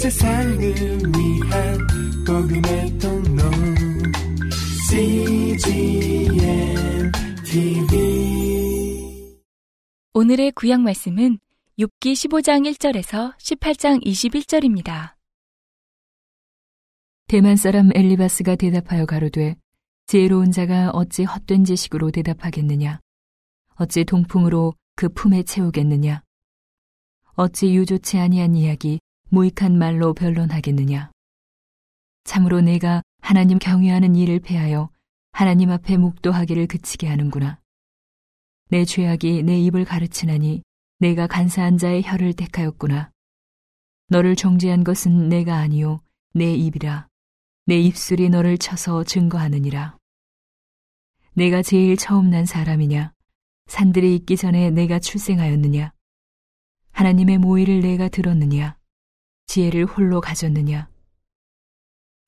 세상을 위한 복음의 통로. CGM TV 오늘의 구약 말씀은 욥기 15장 1절에서 18장 21절입니다. 대만 사람 엘리바스가 대답하여 가로되 지혜로운 자가 어찌 헛된 지식으로 대답하겠느냐? 어찌 동풍으로 그 품에 채우겠느냐? 어찌 유조치 아니한 이야기 무익한 말로 변론하겠느냐 참으로 내가 하나님 경외하는 일을 패하여 하나님 앞에 묵도하기를 그치게 하는구나 내 죄악이 내 입을 가르치나니 내가 간사한 자의 혀를 택하였구나 너를 정죄한 것은 내가 아니요 내 입이라 내 입술이 너를 쳐서 증거하느니라. 내가 제일 처음 난 사람이냐? 산들이 있기 전에 내가 출생하였느냐? 하나님의 모의를 내가 들었느냐? 지혜를 홀로 가졌느냐?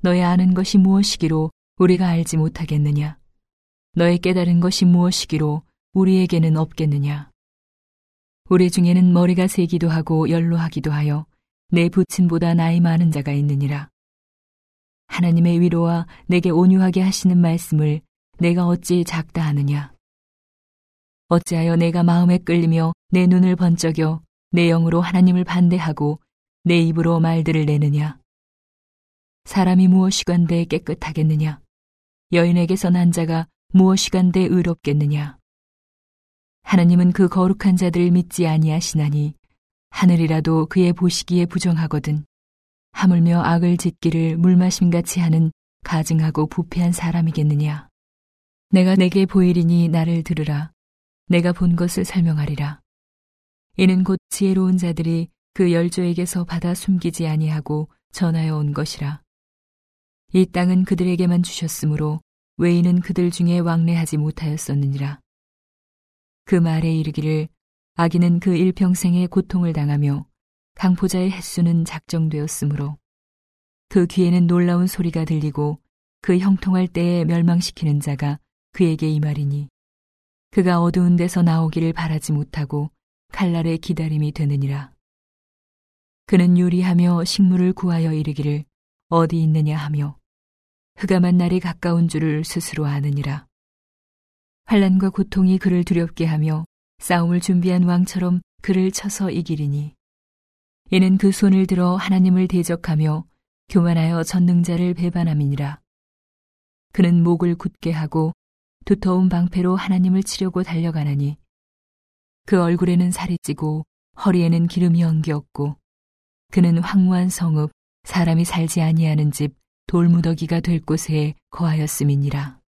너의 아는 것이 무엇이기로 우리가 알지 못하겠느냐? 너의 깨달은 것이 무엇이기로 우리에게는 없겠느냐? 우리 중에는 머리가 세기도 하고 연로하기도 하여 내 부친보다 나이 많은 자가 있느니라. 하나님의 위로와 내게 온유하게 하시는 말씀을 내가 어찌 작다 하느냐. 어찌하여 내가 마음에 끌리며 내 눈을 번쩍여 내 영으로 하나님을 반대하고 내 입으로 말들을 내느냐. 사람이 무엇이간데 깨끗하겠느냐. 여인에게서 난 자가 무엇이간데 의롭겠느냐. 하나님은 그 거룩한 자들을 믿지 아니하시나니 하늘이라도 그의 보시기에 부정하거든. 하물며 악을 짓기를 물마심같이 하는 가증하고 부패한 사람이겠느냐. 내가 내게 보이리니 나를 들으라. 내가 본 것을 설명하리라. 이는 곧 지혜로운 자들이 그 열조에게서 받아 숨기지 아니하고 전하여 온 것이라. 이 땅은 그들에게만 주셨으므로 외인은 그들 중에 왕래하지 못하였었느니라. 그 말에 이르기를 아기는 그 일평생의 고통을 당하며 강포자의 횟수는 작정되었으므로 그 귀에는 놀라운 소리가 들리고 그 형통할 때에 멸망시키는 자가 그에게 이 말이니 그가 어두운 데서 나오기를 바라지 못하고 칼날의 기다림이 되느니라. 그는 요리하며 식물을 구하여 이르기를 어디 있느냐 하며 흑암한 날이 가까운 줄을 스스로 아느니라. 환란과 고통이 그를 두렵게 하며 싸움을 준비한 왕처럼 그를 쳐서 이기리니 이는 그 손을 들어 하나님을 대적하며 교만하여 전능자를 배반함이니라. 그는 목을 굳게 하고 두터운 방패로 하나님을 치려고 달려가나니 그 얼굴에는 살이 찌고 허리에는 기름이 엉겼고 그는 황무한 성읍 사람이 살지 아니하는 집 돌무더기가 될 곳에 거하였음이니라.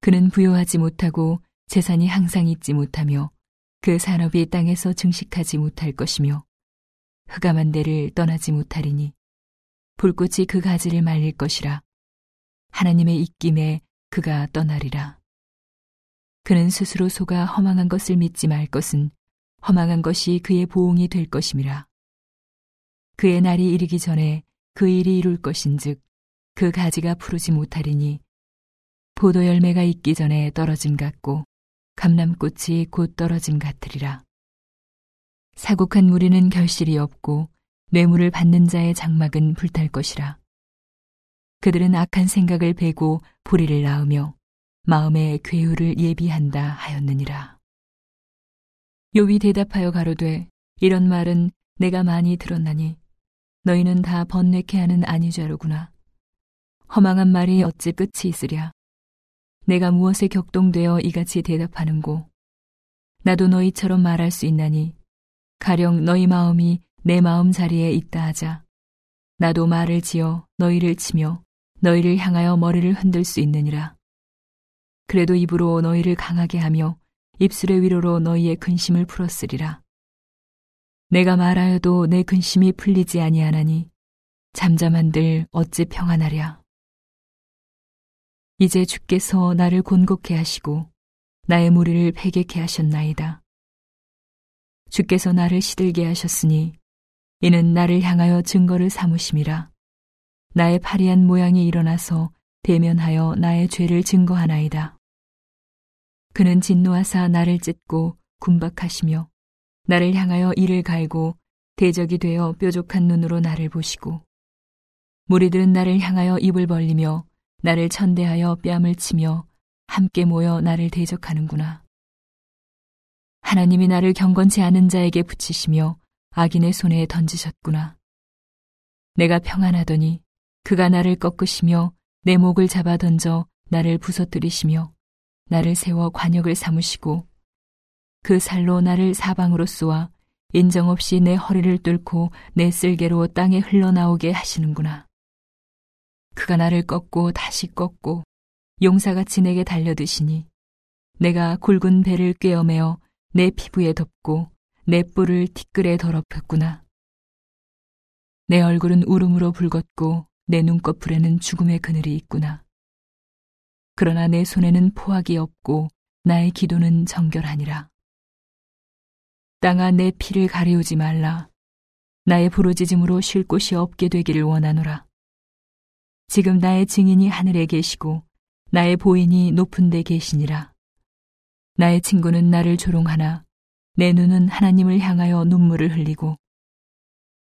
그는 부여하지 못하고 재산이 항상 있지 못하며 그 산업이 땅에서 증식하지 못할 것이며 흑암한 데를 떠나지 못하리니 불꽃이 그 가지를 말릴 것이라 하나님의 입김에 그가 떠나리라. 그는 스스로 속아 허망한 것을 믿지 말 것은 허망한 것이 그의 보응이 될 것임이라. 그의 날이 이르기 전에 그 일이 이룰 것인즉 그 가지가 푸르지 못하리니 포도 열매가 있기 전에 떨어짐 같고 감람꽃이 곧 떨어짐 같으리라. 사곡한 무리는 결실이 없고 뇌물을 받는 자의 장막은 불탈 것이라. 그들은 악한 생각을 베고 불의를 낳으며 마음의 괴유를 예비한다 하였느니라. 요비 대답하여 가로되 이런 말은 내가 많이 들었나니 너희는 다 번뇌케 하는 아니자로구나. 허망한 말이 어찌 끝이 있으랴. 내가 무엇에 격동되어 이같이 대답하는고. 나도 너희처럼 말할 수 있나니 가령 너희 마음이 내 마음 자리에 있다 하자. 나도 말을 지어 너희를 치며 너희를 향하여 머리를 흔들 수 있느니라. 그래도 입으로 너희를 강하게 하며 입술의 위로로 너희의 근심을 풀었으리라. 내가 말하여도 내 근심이 풀리지 아니하나니 잠잠한들 어찌 평안하랴. 이제 주께서 나를 곤곡해 하시고 나의 무리를 패객해 하셨나이다. 주께서 나를 시들게 하셨으니 이는 나를 향하여 증거를 삼으심이라. 나의 파리한 모양이 일어나서 대면하여 나의 죄를 증거하나이다. 그는 진노하사 나를 찢고 군박하시며 나를 향하여 이를 갈고 대적이 되어 뾰족한 눈으로 나를 보시고 무리들은 나를 향하여 입을 벌리며 나를 천대하여 뺨을 치며 함께 모여 나를 대적하는구나. 하나님이 나를 경건치 않은 자에게 붙이시며 악인의 손에 던지셨구나. 내가 평안하더니 그가 나를 꺾으시며 내 목을 잡아 던져 나를 부서뜨리시며 나를 세워 관역을 삼으시고 그 살로 나를 사방으로 쏘아 인정 없이 내 허리를 뚫고 내 쓸개로 땅에 흘러나오게 하시는구나. 그가 나를 꺾고 다시 꺾고 용사같이 내게 달려드시니 내가 굵은 배를 꿰어매어 내 피부에 덮고 내 뿔을 티끌에 더럽혔구나. 내 얼굴은 울음으로 붉었고 내 눈꺼풀에는 죽음의 그늘이 있구나. 그러나 내 손에는 포악이 없고 나의 기도는 정결하니라. 땅아 내 피를 가리우지 말라. 나의 부르짖음으로 쉴 곳이 없게 되기를 원하노라. 지금 나의 증인이 하늘에 계시고 나의 보인이 높은 데 계시니라. 나의 친구는 나를 조롱하나 내 눈은 하나님을 향하여 눈물을 흘리고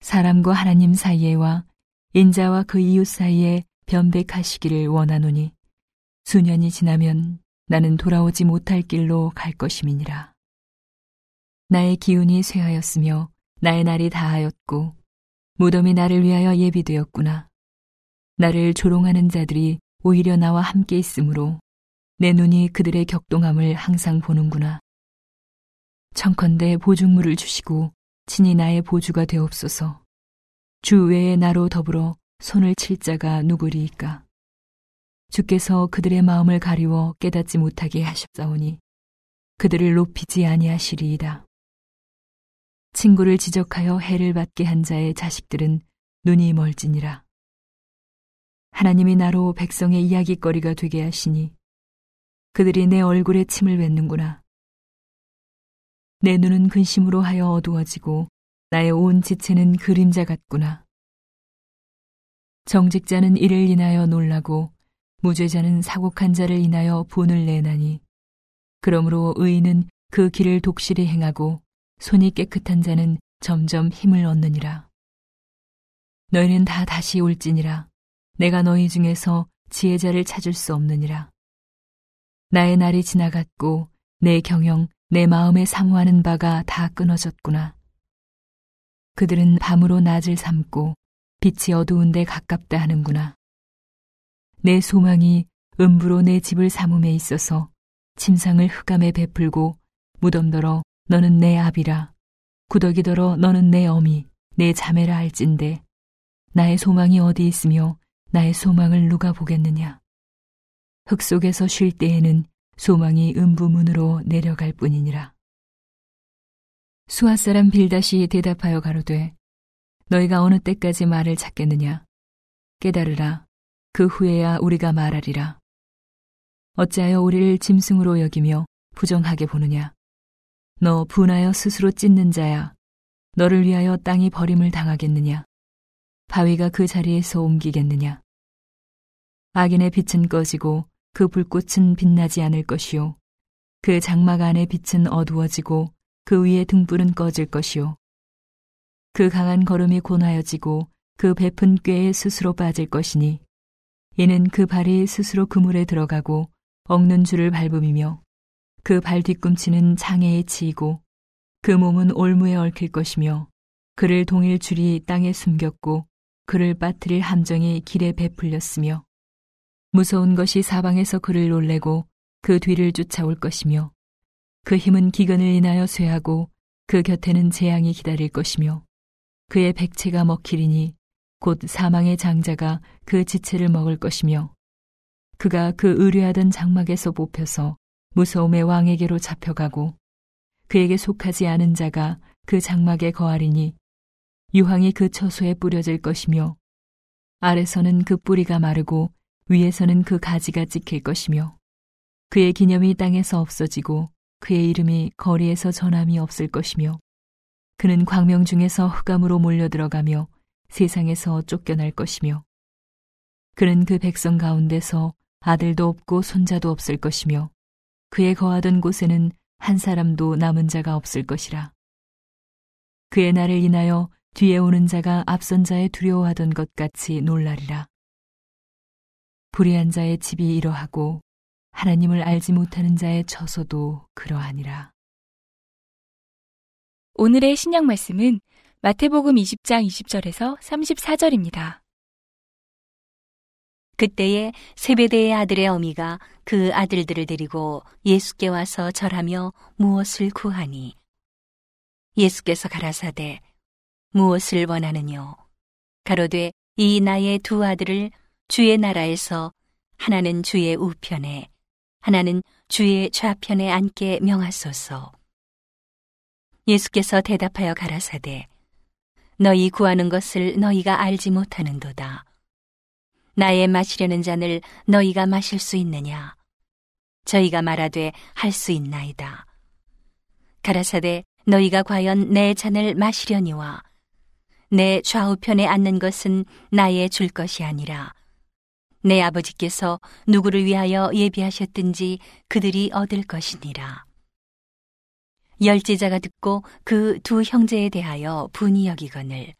사람과 하나님 사이에와 인자와 그 이웃 사이에 변백하시기를 원하노니 수년이 지나면 나는 돌아오지 못할 길로 갈 것임이니라. 나의 기운이 쇠하였으며 나의 날이 다하였고 무덤이 나를 위하여 예비되었구나. 나를 조롱하는 자들이 오히려 나와 함께 있으므로 내 눈이 그들의 격동함을 항상 보는구나. 청컨대 보증물을 주시고 친히 나의 보주가 되옵소서. 주 외에 나로 더불어 손을 칠 자가 누구리이까. 주께서 그들의 마음을 가리워 깨닫지 못하게 하셨사오니 그들을 높이지 아니하시리이다. 친구를 지적하여 해를 받게 한 자의 자식들은 눈이 멀지니라. 하나님이 나로 백성의 이야기거리가 되게 하시니 그들이 내 얼굴에 침을 뱉는구나. 내 눈은 근심으로 하여 어두워지고 나의 온 지체는 그림자 같구나. 정직자는 이를 인하여 놀라고 무죄자는 사곡한 자를 인하여 분을 내나니 그러므로 의인은 그 길을 독실히 행하고 손이 깨끗한 자는 점점 힘을 얻느니라. 너희는 다 다시 올지니라. 내가 너희 중에서 지혜자를 찾을 수 없느니라. 나의 날이 지나갔고 내 경영, 내 마음에 사모하는 바가 다 끊어졌구나. 그들은 밤으로 낮을 삼고 빛이 어두운데 가깝다 하는구나. 내 소망이 음부로 내 집을 삼음에 있어서 침상을 흑암에 베풀고 무덤더러 너는 내 아비라. 구더기더러 너는 내 어미 내 자매라 할진대. 나의 소망이 어디 있으며 나의 소망을 누가 보겠느냐? 흙 속에서 쉴 때에는 소망이 음부문으로 내려갈 뿐이니라. 수아 사람 빌다시 대답하여 가로되 너희가 어느 때까지 말을 찾겠느냐? 깨달으라. 그 후에야 우리가 말하리라. 어찌하여 우리를 짐승으로 여기며 부정하게 보느냐 너 분하여 스스로 찢는 자야. 너를 위하여 땅이 버림을 당하겠느냐? 바위가 그 자리에서 옮기겠느냐? 악인의 빛은 꺼지고 그 불꽃은 빛나지 않을 것이요. 그 장막 안의 빛은 어두워지고 그 위에 등불은 꺼질 것이요. 그 강한 걸음이 고나여지고 그 베푼 꾀에 스스로 빠질 것이니 이는 그 발이 스스로 그물에 들어가고 엉는 줄을 밟음이며 그 발 뒤꿈치는 장애에 치이고 그 몸은 올무에 얽힐 것이며 그를 동일 줄이 땅에 숨겼고 그를 빠뜨릴 함정이 길에 베풀렸으며 무서운 것이 사방에서 그를 놀래고 그 뒤를 쫓아올 것이며 그 힘은 기근을 인하여 쇠하고 그 곁에는 재앙이 기다릴 것이며 그의 백체가 먹히리니 곧 사망의 장자가 그 지체를 먹을 것이며 그가 그 의뢰하던 장막에서 뽑혀서 무서움의 왕에게로 잡혀가고 그에게 속하지 않은 자가 그 장막에 거하리니 유황이 그 처소에 뿌려질 것이며 아래서는 그 뿌리가 마르고 위에서는 그 가지가 찍힐 것이며 그의 기념이 땅에서 없어지고 그의 이름이 거리에서 전함이 없을 것이며 그는 광명 중에서 흑암으로 몰려 들어가며 세상에서 쫓겨날 것이며 그는 그 백성 가운데서 아들도 없고 손자도 없을 것이며 그의 거하던 곳에는 한 사람도 남은 자가 없을 것이라. 그의 날을 인하여 뒤에 오는 자가 앞선 자의 두려워하던 것 같이 놀라리라. 불의한 자의 집이 이러하고 하나님을 알지 못하는 자의 처소도 그러하니라. 오늘의 신약 말씀은 마태복음 20장 20절에서 34절입니다. 그때에 세베대의 아들의 어미가 그 아들들을 데리고 예수께 와서 절하며 무엇을 구하니? 예수께서 가라사대 무엇을 원하느뇨? 가로되 이 나의 두 아들을 주의 나라에서 하나는 주의 우편에 하나는 주의 좌편에 앉게 명하소서. 예수께서 대답하여 가라사대 너희 구하는 것을 너희가 알지 못하는도다 나의 마시려는 잔을 너희가 마실 수 있느냐? 저희가 말하되 할 수 있나이다. 가라사대 너희가 과연 내 잔을 마시려니와 내 좌우편에 앉는 것은 나의 줄 것이 아니라 내 아버지께서 누구를 위하여 예비하셨든지 그들이 얻을 것이니라. 열지자가 듣고 그 두 형제에 대하여 분이 여기거늘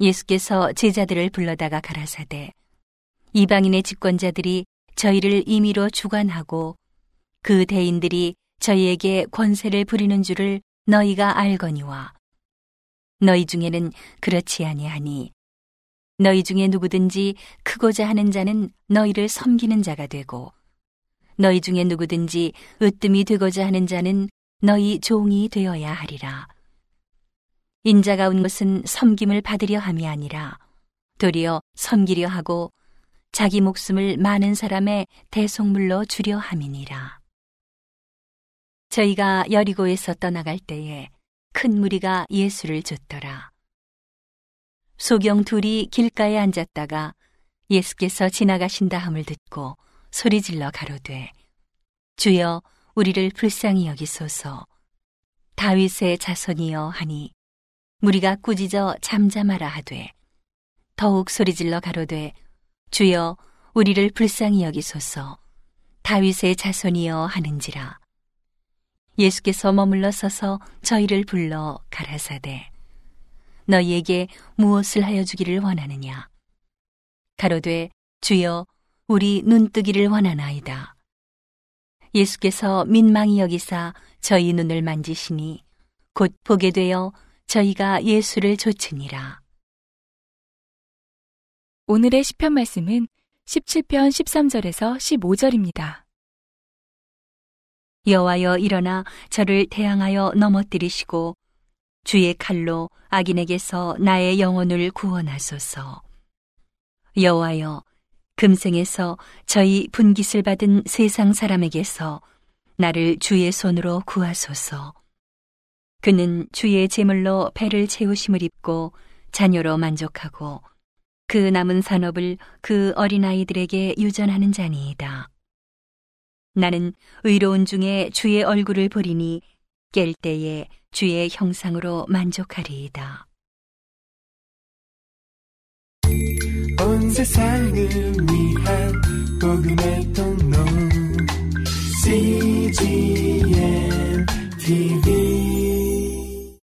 예수께서 제자들을 불러다가 가라사대 이방인의 집권자들이 저희를 임의로 주관하고 그 대인들이 저희에게 권세를 부리는 줄을 너희가 알거니와 너희 중에는 그렇지 아니하니 너희 중에 누구든지 크고자 하는 자는 너희를 섬기는 자가 되고 너희 중에 누구든지 으뜸이 되고자 하는 자는 너희 종이 되어야 하리라. 인자가 온 것은 섬김을 받으려 함이 아니라 도리어 섬기려 하고 자기 목숨을 많은 사람의 대속물로 주려 함이니라. 저희가 여리고에서 떠나갈 때에 큰 무리가 예수를 줬더라. 소경 둘이 길가에 앉았다가 예수께서 지나가신다 함을 듣고 소리질러 가로되 주여 우리를 불쌍히 여기소서 다윗의 자손이여 하니 무리가 꾸짖어 잠잠하라 하되 더욱 소리질러 가로되 주여 우리를 불쌍히 여기소서. 다윗의 자손이여 하는지라. 예수께서 머물러 서서 저희를 불러 가라사대 너희에게 무엇을 하여 주기를 원하느냐? 가로되 주여 우리 눈뜨기를 원하나이다. 예수께서 민망히 여기사 저희 눈을 만지시니 곧 보게 되어 저희가 예수를 좇으니라. 오늘의 시편 말씀은 17편 13절에서 15절입니다. 여호와여 일어나 저를 대항하여 넘어뜨리시고 주의 칼로 악인에게서 나의 영혼을 구원하소서. 여호와여 금생에서 저희 분깃을 받은 세상 사람에게서 나를 주의 손으로 구하소서. 그는 주의 제물로 배를 채우심을 입고 자녀로 만족하고 그 남은 산업을 그 어린아이들에게 유전하는 자니이다. 나는 의로운 중에 주의 얼굴을 보리니 깰 때에 주의 형상으로 만족하리이다. 온 세상을 위한 복음의 통로 CGM TV